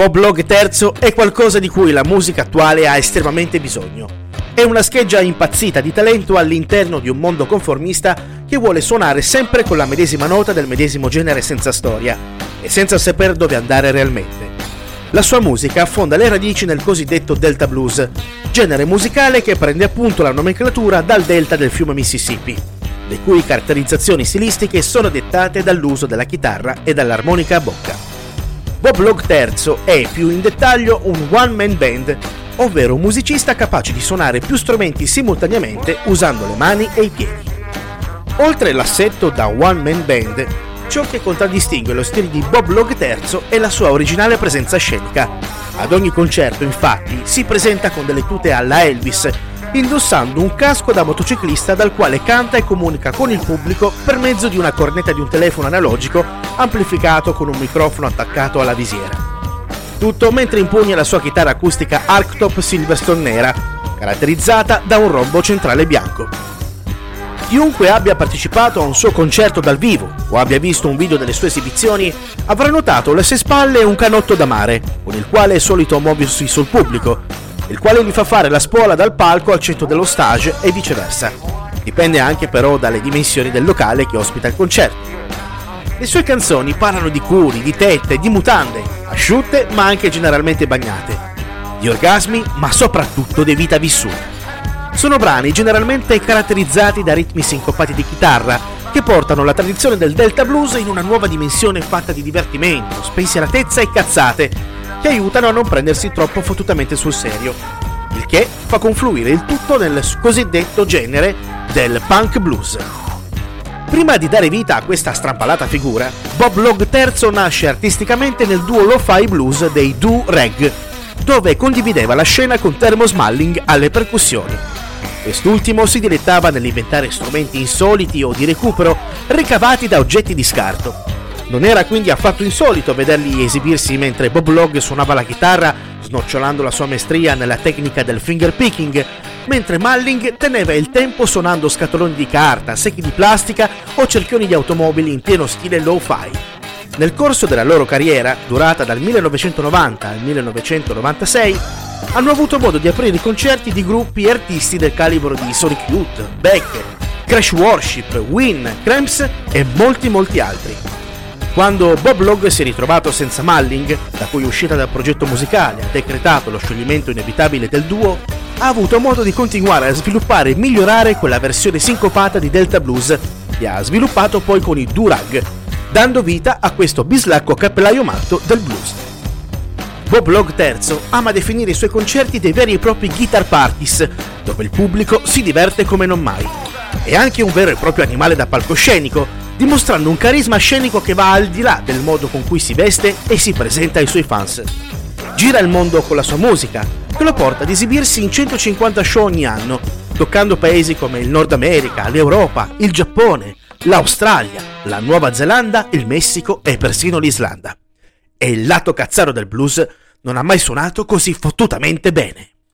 Bob Log III è qualcosa di cui la musica attuale ha estremamente bisogno. È una scheggia impazzita di talento all'interno di un mondo conformista che vuole suonare sempre con la medesima nota del medesimo genere senza storia e senza sapere dove andare realmente. La sua musica affonda le radici nel cosiddetto Delta Blues, genere musicale che prende appunto la nomenclatura dal delta del fiume Mississippi, le cui caratterizzazioni stilistiche sono dettate dall'uso della chitarra e dall'armonica a bocca. Bob Log III è più in dettaglio un one-man band, ovvero un musicista capace di suonare più strumenti simultaneamente usando le mani e i piedi. Oltre l'assetto da one-man band, ciò che contraddistingue lo stile di Bob Log III è la sua originale presenza scenica. Ad ogni concerto, infatti, si presenta con delle tute alla Elvis indossando un casco da motociclista dal quale canta e comunica con il pubblico per mezzo di una cornetta di un telefono analogico amplificato con un microfono attaccato alla visiera. Tutto mentre impugna la sua chitarra acustica Arctop Silverstone nera, caratterizzata da un rombo centrale bianco. Chiunque abbia partecipato a un suo concerto dal vivo o abbia visto un video delle sue esibizioni avrà notato alle sue spalle un canotto da mare, con il quale è solito muoversi sul pubblico, il quale gli fa fare la spola dal palco al centro dello stage e viceversa. Dipende anche però dalle dimensioni del locale che ospita il concerto. Le sue canzoni parlano di curi, di tette, di mutande, asciutte ma anche generalmente bagnate, di orgasmi ma soprattutto di vita vissuta. Sono brani generalmente caratterizzati da ritmi sincopati di chitarra che portano la tradizione del Delta Blues in una nuova dimensione fatta di divertimento, spensieratezza e cazzate che aiutano a non prendersi troppo fottutamente sul serio, il che fa confluire il tutto nel cosiddetto genere del punk blues. Prima di dare vita a questa strampalata figura, Bob Log III nasce artisticamente nel duo lo-fi blues dei Do Reg, dove condivideva la scena con Thermos Malling alle percussioni. Quest'ultimo si dilettava nell'inventare strumenti insoliti o di recupero ricavati da oggetti di scarto, non era quindi affatto insolito vederli esibirsi mentre Bob Log suonava la chitarra, snocciolando la sua maestria nella tecnica del finger picking, mentre Malling teneva il tempo suonando scatoloni di carta, secchi di plastica o cerchioni di automobili in pieno stile low-fi. Nel corso della loro carriera, durata dal 1990 al 1996, hanno avuto modo di aprire i concerti di gruppi e artisti del calibro di Sonic Youth, Beck, Crash Worship, Win, Cramps e molti molti altri. Quando Bob Log si è ritrovato senza Malling, da cui uscita dal progetto musicale ha decretato lo scioglimento inevitabile del duo, ha avuto modo di continuare a sviluppare e migliorare quella versione sincopata di Delta Blues che ha sviluppato poi con i Durag, dando vita a questo bislacco cappellaio matto del blues. Bob Log III ama definire i suoi concerti dei veri e propri guitar parties, dove il pubblico si diverte come non mai. È anche un vero e proprio animale da palcoscenico, dimostrando un carisma scenico che va al di là del modo con cui si veste e si presenta ai suoi fans. Gira il mondo con la sua musica, che lo porta ad esibirsi in 150 show ogni anno, toccando paesi come il Nord America, l'Europa, il Giappone, l'Australia, la Nuova Zelanda, il Messico e persino l'Islanda. E il lato cazzaro del blues non ha mai suonato così fottutamente bene.